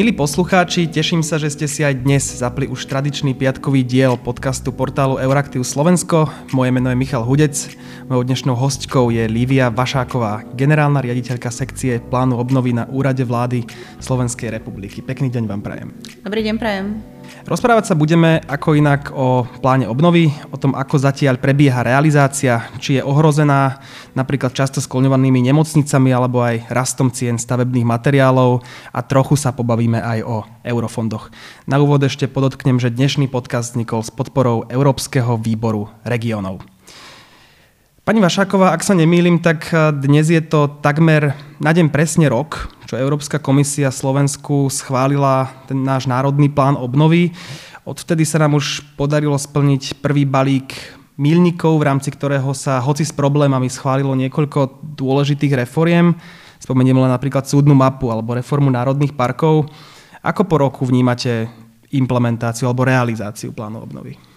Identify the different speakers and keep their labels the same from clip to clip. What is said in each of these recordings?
Speaker 1: Milí poslucháči, teším sa, že ste si aj dnes zapli už tradičný piatkový diel podcastu portálu Euraktiv Slovensko. Moje meno je Michal Hudec, mojou dnešnou hostkou je Lívia Vašáková, generálna riaditeľka sekcie plánu obnovy na úrade vlády Slovenskej republiky. Pekný deň vám prajem.
Speaker 2: Dobrý deň prajem.
Speaker 1: Rozprávať sa budeme ako inak o pláne obnovy, o tom, ako zatiaľ prebieha realizácia, či je ohrozená napríklad často skloňovanými nemocnicami alebo aj rastom cien stavebných materiálov a trochu sa pobavíme aj o eurofondoch. Na úvod ešte podotknem, že dnešný podcast vznikol s podporou Európskeho výboru regionov. Pani Vašáková, ak sa nemýlim, tak dnes je to takmer na deň presne rok, čo Európska komisia Slovensku schválila ten náš národný plán obnovy. Odvtedy sa nám už podarilo splniť prvý balík milníkov, v rámci ktorého sa hoci s problémami schválilo niekoľko dôležitých reforiem. Spomeniem len napríklad súdnu mapu alebo reformu národných parkov. Ako po roku vnímate implementáciu alebo realizáciu plánu obnovy?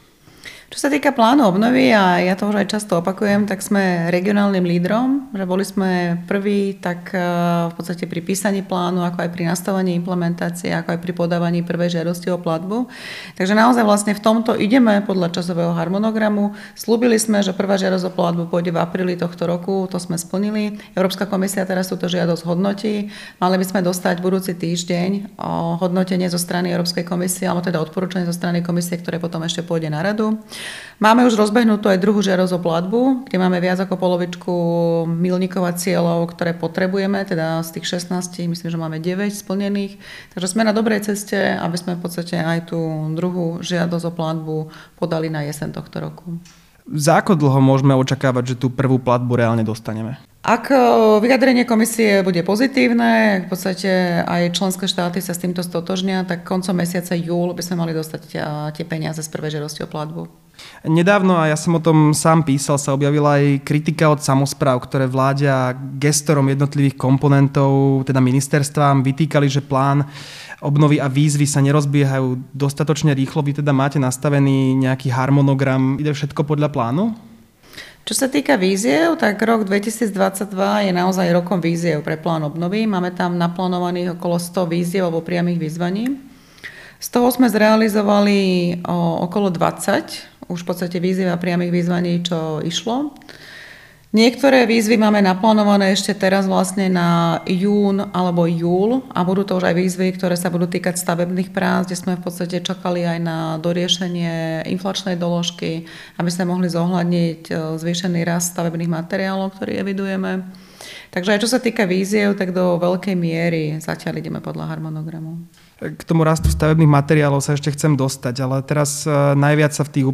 Speaker 2: Čo sa týka plánu obnovy, a ja to už aj často opakujem, tak sme regionálnym lídrom, že boli sme prví tak e, v podstate pri písaní plánu, ako aj pri nastavení implementácie, ako aj pri podávaní prvej žiadosti o platbu. Takže naozaj vlastne v tomto ideme podľa časového harmonogramu. Slúbili sme, že prvá žiadosť o platbu pôjde v apríli tohto roku, to sme splnili. Európska komisia teraz túto žiadosť hodnotí. Mali by sme dostať budúci týždeň o hodnotenie zo strany Európskej komisie, alebo teda odporúčanie zo strany komisie, ktoré potom ešte pôjde na radu. Máme už rozbehnutú aj druhú žiadosť o platbu, kde máme viac ako polovičku milníkov a cieľov, ktoré potrebujeme, teda z tých 16, myslím, že máme 9 splnených. Takže sme na dobrej ceste, aby sme v podstate aj tú druhú žiadosť o platbu podali na jesen tohto roku.
Speaker 1: Za ako dlho môžeme očakávať, že tú prvú platbu reálne dostaneme?
Speaker 2: Ak e, vyjadrenie komisie bude pozitívne, v podstate aj členské štáty sa s týmto stotožnia, tak koncom mesiaca júl by sme mali dostať e, tie peniaze z prvej žiadosti o platbu.
Speaker 1: Nedávno, a ja som o tom sám písal, sa objavila aj kritika od samozpráv, ktoré vládia gestorom jednotlivých komponentov, teda ministerstvám, vytýkali, že plán obnovy a výzvy sa nerozbiehajú dostatočne rýchlo. Vy teda máte nastavený nejaký harmonogram, ide všetko podľa plánu?
Speaker 2: Čo sa týka víziev, tak rok 2022 je naozaj rokom víziev pre plán obnovy. Máme tam naplánovaných okolo 100 víziev alebo priamých vyzvaní. Z toho sme zrealizovali okolo 20, už v podstate víziev a priamých vyzvaní, čo išlo. Niektoré výzvy máme naplánované ešte teraz vlastne na jún alebo júl a budú to už aj výzvy, ktoré sa budú týkať stavebných prác, kde sme v podstate čakali aj na doriešenie inflačnej doložky, aby sme mohli zohľadniť e, zvýšený rast stavebných materiálov, ktorý evidujeme. Takže aj čo sa týka víziev, tak do veľkej miery zatiaľ ideme podľa harmonogramu.
Speaker 1: K tomu rastu stavebných materiálov sa ešte chcem dostať, ale teraz e, najviac sa v tých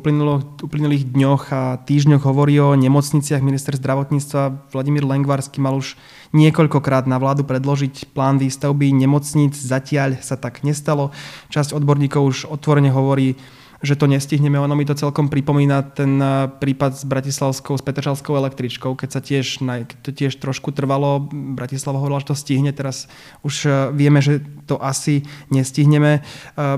Speaker 1: uplynulých dňoch a týždňoch hovorí o nemocniciach. Minister zdravotníctva Vladimír Lengvarsky mal už niekoľkokrát na vládu predložiť plán výstavby nemocníc. Zatiaľ sa tak nestalo. Časť odborníkov už otvorene hovorí, že to nestihneme. Ono mi to celkom pripomína ten eh, prípad s Bratislavskou, s Petržalskou električkou, keď sa tiež, keď to tiež trošku trvalo. Bratislava hovorila, že to stihne, teraz už eh, vieme, že to asi nestihneme. Eh,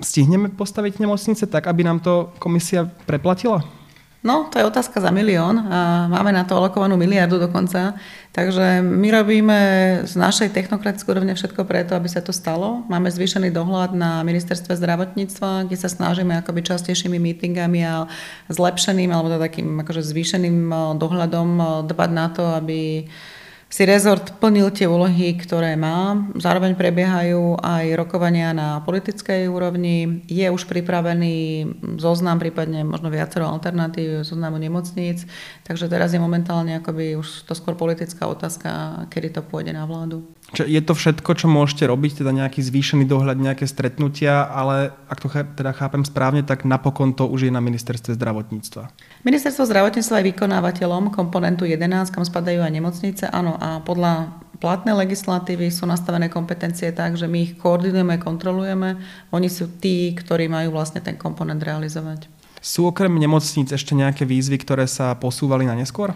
Speaker 1: stihneme postaviť nemocnice tak, aby nám to komisia preplatila?
Speaker 2: No, to je otázka za milión a máme na to alokovanú miliardu dokonca. Takže my robíme z našej technokratickej úrovne všetko preto, aby sa to stalo. Máme zvýšený dohľad na ministerstve zdravotníctva, kde sa snažíme akoby častejšími meetingami a zlepšeným alebo teda takým akože zvýšeným dohľadom dbať na to, aby si rezort plnil tie úlohy, ktoré má. Zároveň prebiehajú aj rokovania na politickej úrovni. Je už pripravený zoznam, prípadne možno viacero alternatív zoznamu nemocníc. Takže teraz je momentálne akoby už to skôr politická otázka, kedy to pôjde na vládu.
Speaker 1: Čo je to všetko, čo môžete robiť, teda nejaký zvýšený dohľad, nejaké stretnutia, ale ak to teda chápem správne, tak napokon to už je na ministerstve zdravotníctva.
Speaker 2: Ministerstvo zdravotníctva je vykonávateľom komponentu 11, kam spadajú aj nemocnice, áno, a podľa platnej legislatívy sú nastavené kompetencie tak, že my ich koordinujeme, kontrolujeme, oni sú tí, ktorí majú vlastne ten komponent realizovať.
Speaker 1: Sú okrem nemocníc ešte nejaké výzvy, ktoré sa posúvali na neskôr?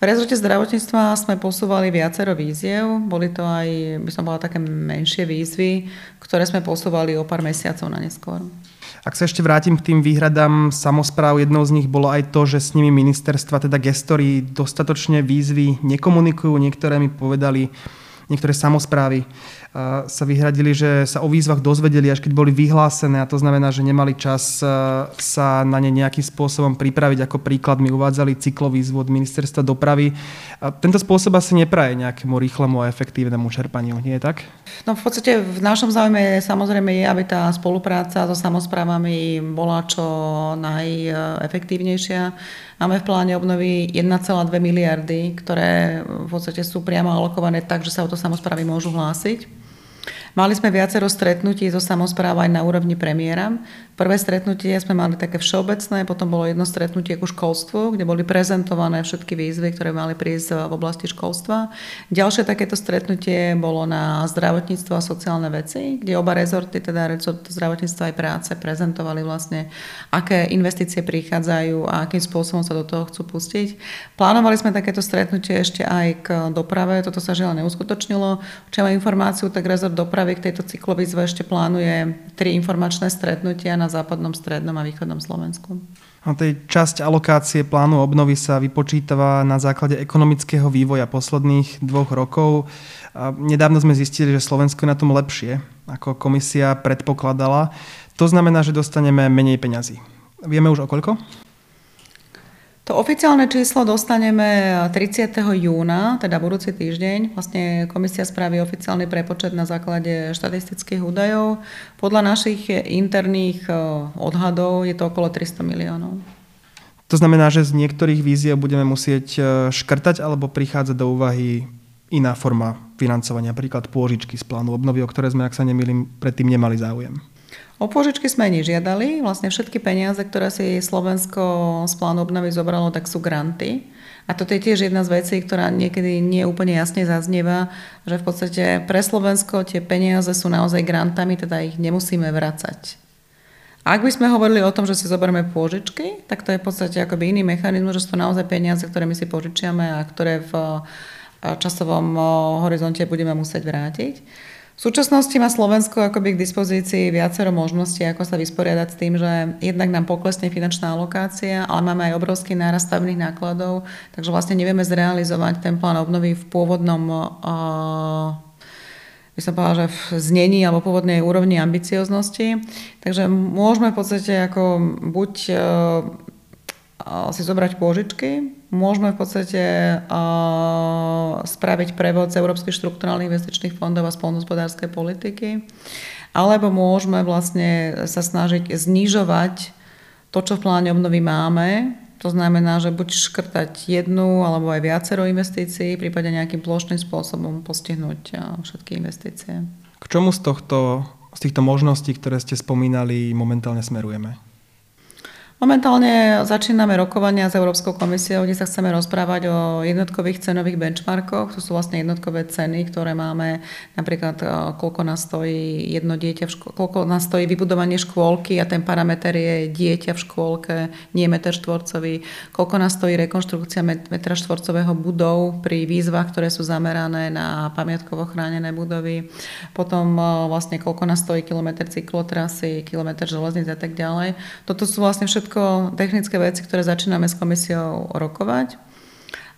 Speaker 2: V rezorte zdravotníctva sme posúvali viacero víziev. Boli to aj, by som bola také menšie výzvy, ktoré sme posúvali o pár mesiacov na neskôr.
Speaker 1: Ak sa ešte vrátim k tým výhradám samozpráv, jednou z nich bolo aj to, že s nimi ministerstva, teda gestori, dostatočne výzvy nekomunikujú. Niektoré mi povedali, niektoré samozprávy, sa vyhradili, že sa o výzvach dozvedeli, až keď boli vyhlásené a to znamená, že nemali čas sa na ne nejakým spôsobom pripraviť. Ako príklad mi uvádzali cyklový zvod ministerstva dopravy. Tento spôsob asi nepraje nejakému rýchlemu a efektívnemu čerpaniu, nie je tak?
Speaker 2: No v podstate v našom záujme samozrejme je, aby tá spolupráca so samozprávami bola čo najefektívnejšia. Máme v pláne obnovy 1,2 miliardy, ktoré v podstate sú priamo alokované tak, že sa o to samozprávy môžu hlásiť. Mali sme viacero stretnutí so samozprávou aj na úrovni premiéra. Prvé stretnutie sme mali také všeobecné, potom bolo jedno stretnutie ku školstvu, kde boli prezentované všetky výzvy, ktoré mali prísť v oblasti školstva. Ďalšie takéto stretnutie bolo na zdravotníctvo a sociálne veci, kde oba rezorty, teda rezort zdravotníctva aj práce, prezentovali vlastne, aké investície prichádzajú a akým spôsobom sa do toho chcú pustiť. Plánovali sme takéto stretnutie ešte aj k doprave, toto sa žiaľ neuskutočnilo. Čo mám informáciu, tak rezort dopravy k tejto cyklovizve ešte plánuje tri informačné stretnutia na západnom, strednom a východnom Slovensku.
Speaker 1: A tej časť alokácie plánu obnovy sa vypočítava na základe ekonomického vývoja posledných dvoch rokov. A nedávno sme zistili, že Slovensko je na tom lepšie, ako komisia predpokladala. To znamená, že dostaneme menej peňazí. Vieme už o koľko?
Speaker 2: To oficiálne číslo dostaneme 30. júna, teda budúci týždeň. Vlastne komisia spraví oficiálny prepočet na základe štatistických údajov. Podľa našich interných e, odhadov je to okolo 300 miliónov.
Speaker 1: To znamená, že z niektorých víziev budeme musieť škrtať alebo prichádzať do úvahy iná forma financovania, napríklad pôžičky z plánu obnovy, o ktoré sme, ak sa nemýlim, predtým nemali záujem.
Speaker 2: O pôžičky sme nežiadali. Vlastne všetky peniaze, ktoré si Slovensko z plánu obnovy zobralo, tak sú granty. A toto je tiež jedna z vecí, ktorá niekedy nie úplne jasne zaznieva, že v podstate pre Slovensko tie peniaze sú naozaj grantami, teda ich nemusíme vracať. Ak by sme hovorili o tom, že si zoberieme pôžičky, tak to je v podstate akoby iný mechanizmus, že sú to naozaj peniaze, ktoré my si požičiame a ktoré v časovom horizonte budeme musieť vrátiť. V súčasnosti má Slovensko akoby k dispozícii viacero možností, ako sa vysporiadať s tým, že jednak nám poklesne finančná alokácia, ale máme aj obrovský nárast stavebných nákladov, takže vlastne nevieme zrealizovať ten plán obnovy v pôvodnom uh, by som povedala, že v znení alebo pôvodnej úrovni ambicioznosti. Takže môžeme v podstate ako buď uh, si zobrať pôžičky, Môžeme v podstate spraviť prevod z Európskych štrukturálnych investičných fondov a spolnohospodárskej politiky, alebo môžeme vlastne sa snažiť znižovať to, čo v pláne obnovy máme, to znamená, že buď škrtať jednu alebo aj viacero investícií, prípadne nejakým plošným spôsobom postihnúť všetky investície.
Speaker 1: K čomu z, tohto, z týchto možností, ktoré ste spomínali, momentálne smerujeme?
Speaker 2: Momentálne začíname rokovania s Európskou komisiou, kde sa chceme rozprávať o jednotkových cenových benchmarkoch. To sú vlastne jednotkové ceny, ktoré máme napríklad e, koľko nás stojí jedno dieťa, v ško- koľko nás stojí vybudovanie škôlky a ten parameter je dieťa v škôlke, nie meter štvorcový. Koľko nás stojí rekonštrukcia metra štvorcového budov pri výzvach, ktoré sú zamerané na pamiatkovo chránené budovy. Potom e, vlastne koľko nás stojí kilometr cyklotrasy, kilometr železnic a tak ďalej. Toto sú vlastne všetko všetko technické veci, ktoré začíname s komisiou rokovať.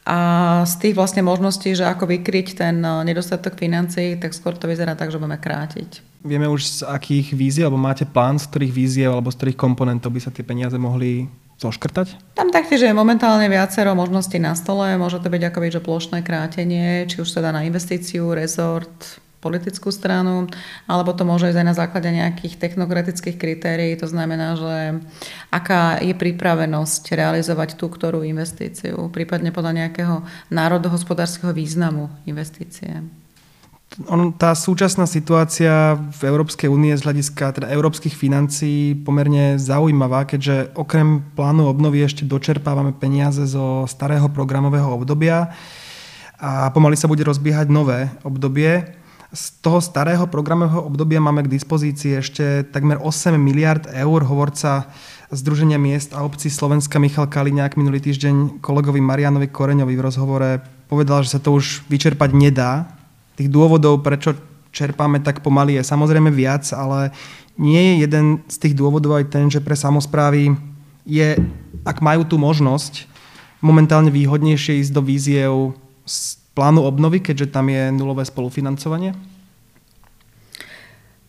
Speaker 2: A z tých vlastne možností, že ako vykryť ten eh, nedostatok financií, tak skôr to vyzerá tak, že budeme krátiť.
Speaker 1: Vieme už z akých víziev, alebo máte plán, z ktorých víziev alebo z ktorých komponentov by sa tie peniaze mohli zoškrtať?
Speaker 2: Tam taktiež je momentálne viacero možností na stole. Môže to byť akoby, že plošné krátenie, či už teda na investíciu, rezort, politickú stranu, alebo to môže ísť aj na základe nejakých technokratických kritérií, to znamená, že aká je pripravenosť realizovať tú ktorú investíciu, prípadne podľa nejakého národohospodárskeho významu investície.
Speaker 1: On, tá súčasná situácia v Európskej únie z hľadiska teda európskych financií pomerne zaujímavá, keďže okrem plánu obnovy ešte dočerpávame peniaze zo starého programového obdobia a pomaly sa bude rozbiehať nové obdobie. Z toho starého programového obdobia máme k dispozícii ešte takmer 8 miliard eur. Hovorca Združenia miest a obcí Slovenska Michal Kaliňák minulý týždeň kolegovi Marianovi Koreňovi v rozhovore povedal, že sa to už vyčerpať nedá. Tých dôvodov, prečo čerpáme tak pomaly, je samozrejme viac, ale nie je jeden z tých dôvodov aj ten, že pre samozprávy je, ak majú tú možnosť, momentálne výhodnejšie ísť do víziev plánu obnovy, keďže tam je nulové spolufinancovanie?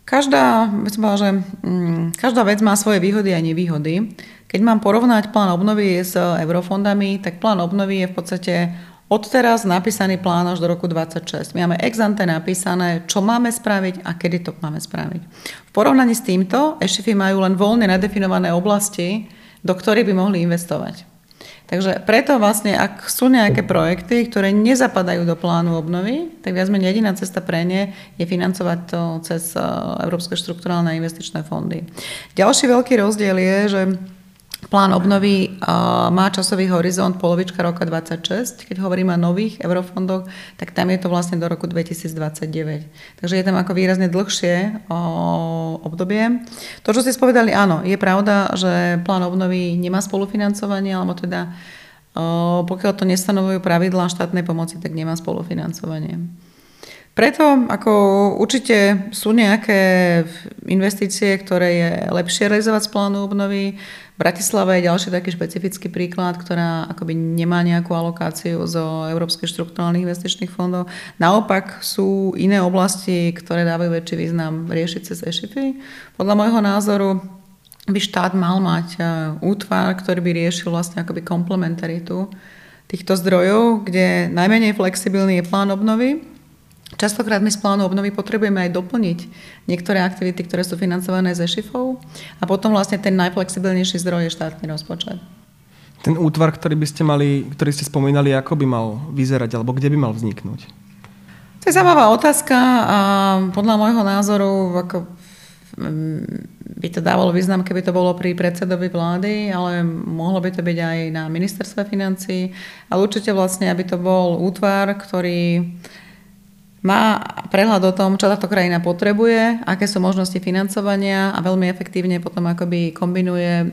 Speaker 2: Každá, že, mm, každá vec má svoje výhody a nevýhody. Keď mám porovnať plán obnovy s eurofondami, tak plán obnovy je v podstate odteraz napísaný plán až do roku 2026. My máme ex ante napísané, čo máme spraviť a kedy to máme spraviť. V porovnaní s týmto ešte majú len voľne nadefinované oblasti, do ktorých by mohli investovať. Takže preto vlastne, ak sú nejaké projekty, ktoré nezapadajú do plánu obnovy, tak viac menej jediná cesta pre ne je financovať to cez eh, Európske štruktúrálne investičné fondy. Ďalší veľký rozdiel je, že Plán obnovy má časový horizont polovička roka 26. Keď hovoríme o nových eurofondoch, tak tam je to vlastne do roku 2029. Takže je tam ako výrazne dlhšie obdobie. To, čo ste spovedali, áno, je pravda, že plán obnovy nemá spolufinancovanie, alebo teda pokiaľ to nestanovujú pravidlá štátnej pomoci, tak nemá spolufinancovanie. Preto ako určite sú nejaké investície, ktoré je lepšie realizovať z plánu obnovy. Bratislava je ďalší taký špecifický príklad, ktorá akoby nemá nejakú alokáciu zo Európskych štruktúrálnych investičných fondov. Naopak sú iné oblasti, ktoré dávajú väčší význam riešiť cez EŠIFy. Podľa môjho názoru by štát mal mať e, útvar, ktorý by riešil vlastne akoby komplementaritu týchto zdrojov, kde najmenej flexibilný je plán obnovy, Častokrát my z plánu obnovy potrebujeme aj doplniť niektoré aktivity, ktoré sú financované ze šifov a potom vlastne ten najflexibilnejší zdroj je štátny rozpočet.
Speaker 1: Ten útvar, ktorý by ste mali, ktorý ste spomínali, ako by mal vyzerať alebo kde by mal vzniknúť?
Speaker 2: To je zaujímavá otázka a podľa môjho názoru ako mm, by to dávalo význam, keby to bolo pri predsedovi vlády, ale mohlo by to byť aj na ministerstve financí. Ale určite vlastne, aby to bol útvar, ktorý má prehľad o tom, čo táto krajina potrebuje, aké sú možnosti financovania a veľmi efektívne potom akoby kombinuje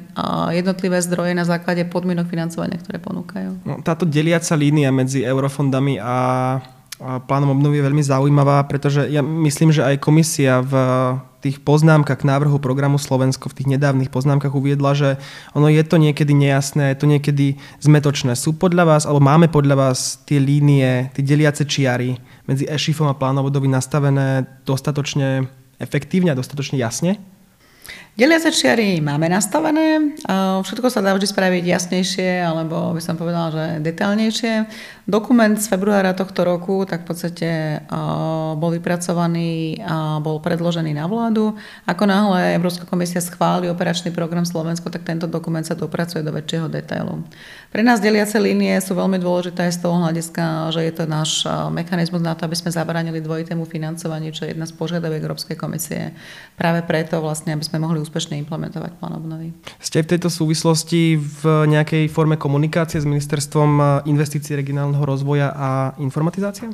Speaker 2: jednotlivé zdroje na základe podmienok financovania, ktoré ponúkajú.
Speaker 1: No, táto deliaca línia medzi eurofondami a plánom obnovy je veľmi zaujímavá, pretože ja myslím, že aj komisia v tých poznámkach k návrhu programu Slovensko v tých nedávnych poznámkach uviedla, že ono je to niekedy nejasné, je to niekedy zmetočné. Sú podľa vás, alebo máme podľa vás tie línie, tie deliace čiary medzi e-shifom a plánovodový nastavené dostatočne efektívne a dostatočne jasne?
Speaker 2: Deliace čiary máme nastavené, všetko sa dá vždy spraviť jasnejšie, alebo by som povedala, že detailnejšie. Dokument z februára tohto roku tak v podstate bol vypracovaný a bol predložený na vládu. Ako náhle Európska komisia schváli operačný program Slovensko, tak tento dokument sa dopracuje do väčšieho detailu. Pre nás deliace línie sú veľmi dôležité z toho hľadiska, že je to náš mechanizmus na to, aby sme zabránili dvojitému financovaniu, čo je jedna z požiadaviek Európskej komisie. Práve preto vlastne, aby sme mohli úspešne implementovať plán obnovy.
Speaker 1: Ste v tejto súvislosti v nejakej forme komunikácie s Ministerstvom investícií regionálneho regionálneho rozvoja a informatizácia?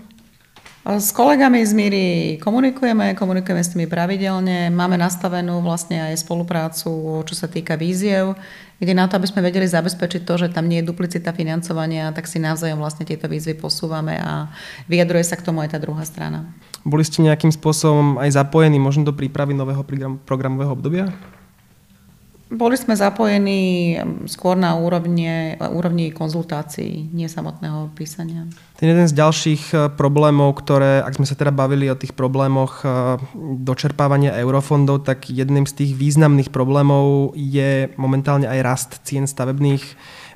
Speaker 2: S kolegami z Míry komunikujeme, komunikujeme s nimi pravidelne, máme nastavenú vlastne aj spoluprácu, čo sa týka víziev, kde na to, aby sme vedeli zabezpečiť to, že tam nie je duplicita financovania, tak si navzájom vlastne tieto výzvy posúvame a vyjadruje sa k tomu aj tá druhá strana.
Speaker 1: Boli ste nejakým spôsobom aj zapojení možno do prípravy nového programového obdobia?
Speaker 2: Boli sme zapojení skôr na úrovni, úrovni konzultácií, nie samotného písania.
Speaker 1: Ten jeden z ďalších e, problémov, ktoré, ak sme sa teda bavili o tých problémoch e, dočerpávania eurofondov, tak jedným z tých významných problémov je momentálne aj rast cien stavebných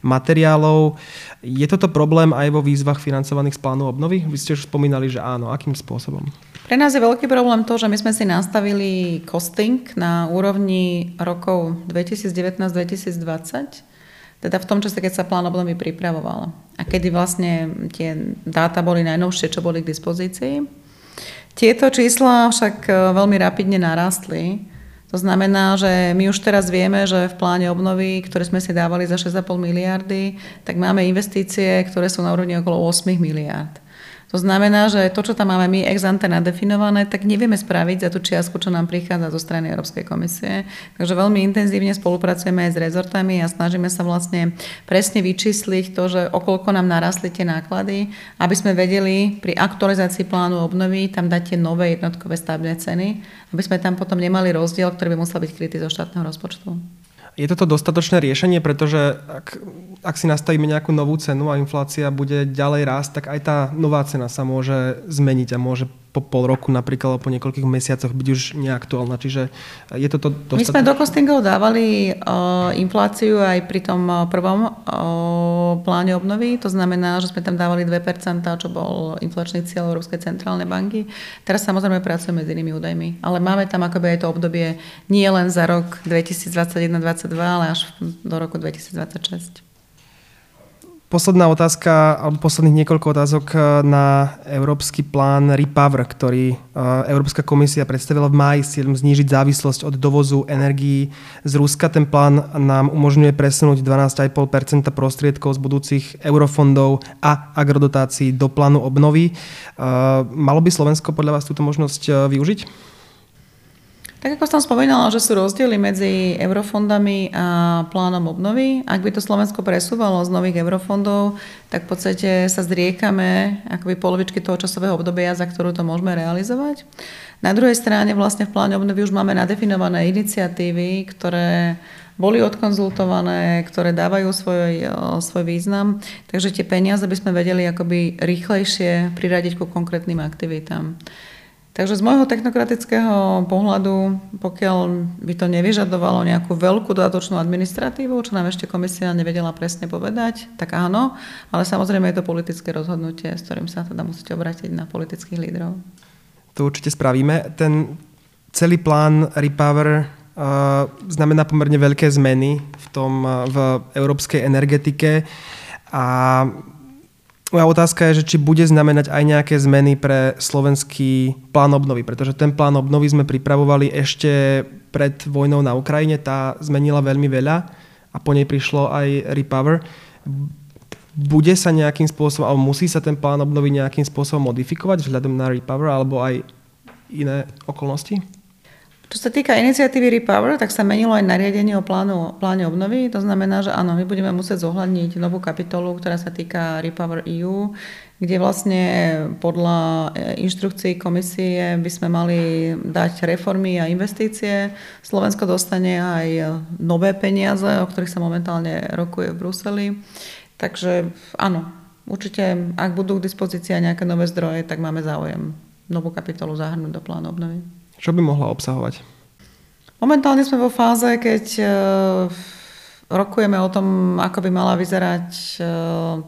Speaker 1: materiálov. Je toto problém aj vo výzvach financovaných z plánu obnovy? Vy ste už spomínali, že áno. Akým spôsobom?
Speaker 2: Pre nás je veľký problém to, že my sme si nastavili costing na úrovni rokov 2019-2020, teda v tom čase, keď sa plán obnovy pripravoval. A kedy vlastne tie dáta boli najnovšie, čo boli k dispozícii. Tieto čísla však e, veľmi rapidne narastli. To znamená, že my už teraz vieme, že v pláne obnovy, ktoré sme si dávali za 6,5 miliardy, tak máme investície, ktoré sú na úrovni okolo 8 miliard. To znamená, že to, čo tam máme my ex ante nadefinované, tak nevieme spraviť za tú čiastku, čo nám prichádza zo strany Európskej komisie. Takže veľmi intenzívne spolupracujeme aj s rezortami a snažíme sa vlastne presne vyčísliť to, že okolko nám narastli tie náklady, aby sme vedeli pri aktualizácii plánu obnovy tam dať tie nové jednotkové stavebné ceny, aby sme tam potom nemali rozdiel, ktorý by musel byť krytý zo štátneho rozpočtu.
Speaker 1: Je toto dostatočné riešenie, pretože ak, ak si nastavíme nejakú novú cenu a inflácia bude ďalej rásť, tak aj tá nová cena sa môže zmeniť a môže po pol roku napríklad, alebo po niekoľkých mesiacoch byť už neaktuálna. Čiže je to to
Speaker 2: My sme do costingov dávali uh, infláciu aj pri tom prvom uh, pláne obnovy. To znamená, že sme tam dávali 2%, čo bol inflačný cieľ Európskej centrálnej banky. Teraz samozrejme pracujeme s inými údajmi. Ale máme tam akoby aj to obdobie nie len za rok 2021-2022, ale až do roku 2026.
Speaker 1: Posledná otázka, alebo posledných niekoľko otázok eh, na európsky plán Repower, ktorý eh, Európska komisia predstavila v máji s cieľom znížiť závislosť od dovozu energií z Ruska. Ten plán nám umožňuje presunúť 12,5% prostriedkov z budúcich eurofondov a agrodotácií do plánu obnovy. Eh, malo by Slovensko podľa vás túto možnosť využiť?
Speaker 2: Tak ako som spomínala, že sú rozdiely medzi eurofondami a plánom obnovy. Ak by to Slovensko presúvalo z nových eurofondov, tak v podstate sa zriekame akoby polovičky toho časového obdobia, za ktorú to môžeme realizovať. Na druhej strane vlastne v pláne obnovy už máme nadefinované iniciatívy, ktoré boli odkonzultované, ktoré dávajú svoj, svoj význam. Takže tie peniaze by sme vedeli akoby rýchlejšie priradiť ku konkrétnym aktivitám. Takže z môjho technokratického pohľadu, pokiaľ by to nevyžadovalo nejakú veľkú dodatočnú administratívu, čo nám ešte komisia nevedela presne povedať, tak áno, ale samozrejme je to politické rozhodnutie, s ktorým sa teda musíte obrátiť na politických lídrov.
Speaker 1: To určite spravíme. Ten celý plán Repower uh, znamená pomerne veľké zmeny v, tom, uh, v európskej energetike a moja otázka je, že či bude znamenať aj nejaké zmeny pre slovenský plán obnovy, pretože ten plán obnovy sme pripravovali ešte pred vojnou na Ukrajine, tá zmenila veľmi veľa a po nej prišlo aj Repower. Bude sa nejakým spôsobom, alebo musí sa ten plán obnovy nejakým spôsobom modifikovať vzhľadom na Repower alebo aj iné okolnosti?
Speaker 2: Čo sa týka iniciatívy Repower, tak sa menilo aj nariadenie o plánu, pláne obnovy. To znamená, že áno, my budeme musieť zohľadniť novú kapitolu, ktorá sa týka Repower EU, kde vlastne podľa e, inštrukcií komisie by sme mali dať reformy a investície. Slovensko dostane aj nové peniaze, o ktorých sa momentálne rokuje v Bruseli. Takže áno, určite, ak budú k dispozícii nejaké nové zdroje, tak máme záujem novú kapitolu zahrnúť do plánu obnovy.
Speaker 1: Čo by mohla obsahovať?
Speaker 2: Momentálne sme vo fáze, keď uh, rokujeme o tom, ako by mala vyzerať uh,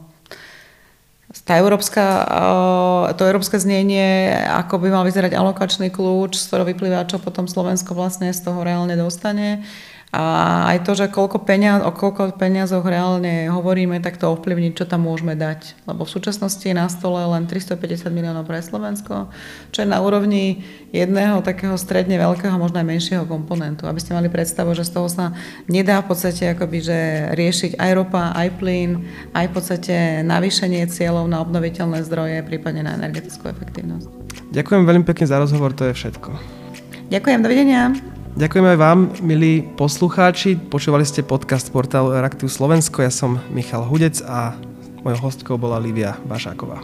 Speaker 2: tá európska, uh, to európske znenie, ako by mal vyzerať alokačný kľúč, z ktorého vyplýva, čo potom Slovensko vlastne z toho reálne dostane. A aj to, že koľko peniaz, o koľko peniazoch reálne hovoríme, tak to ovplyvní, čo tam môžeme dať. Lebo v súčasnosti je na stole len 350 miliónov pre Slovensko, čo je na úrovni jedného takého stredne veľkého, možno aj menšieho komponentu. Aby ste mali predstavu, že z toho sa nedá v podstate akoby, že riešiť aj ropa, aj plyn, aj v podstate navýšenie cieľov na obnoviteľné zdroje, prípadne na energetickú efektívnosť.
Speaker 1: Ďakujem veľmi pekne za rozhovor, to je všetko.
Speaker 2: Ďakujem, dovidenia.
Speaker 1: Ďakujem aj vám, milí poslucháči. Počúvali ste podcast portálu Eraktiv Slovensko. Ja som Michal Hudec a mojou hostkou bola Lívia Bašáková.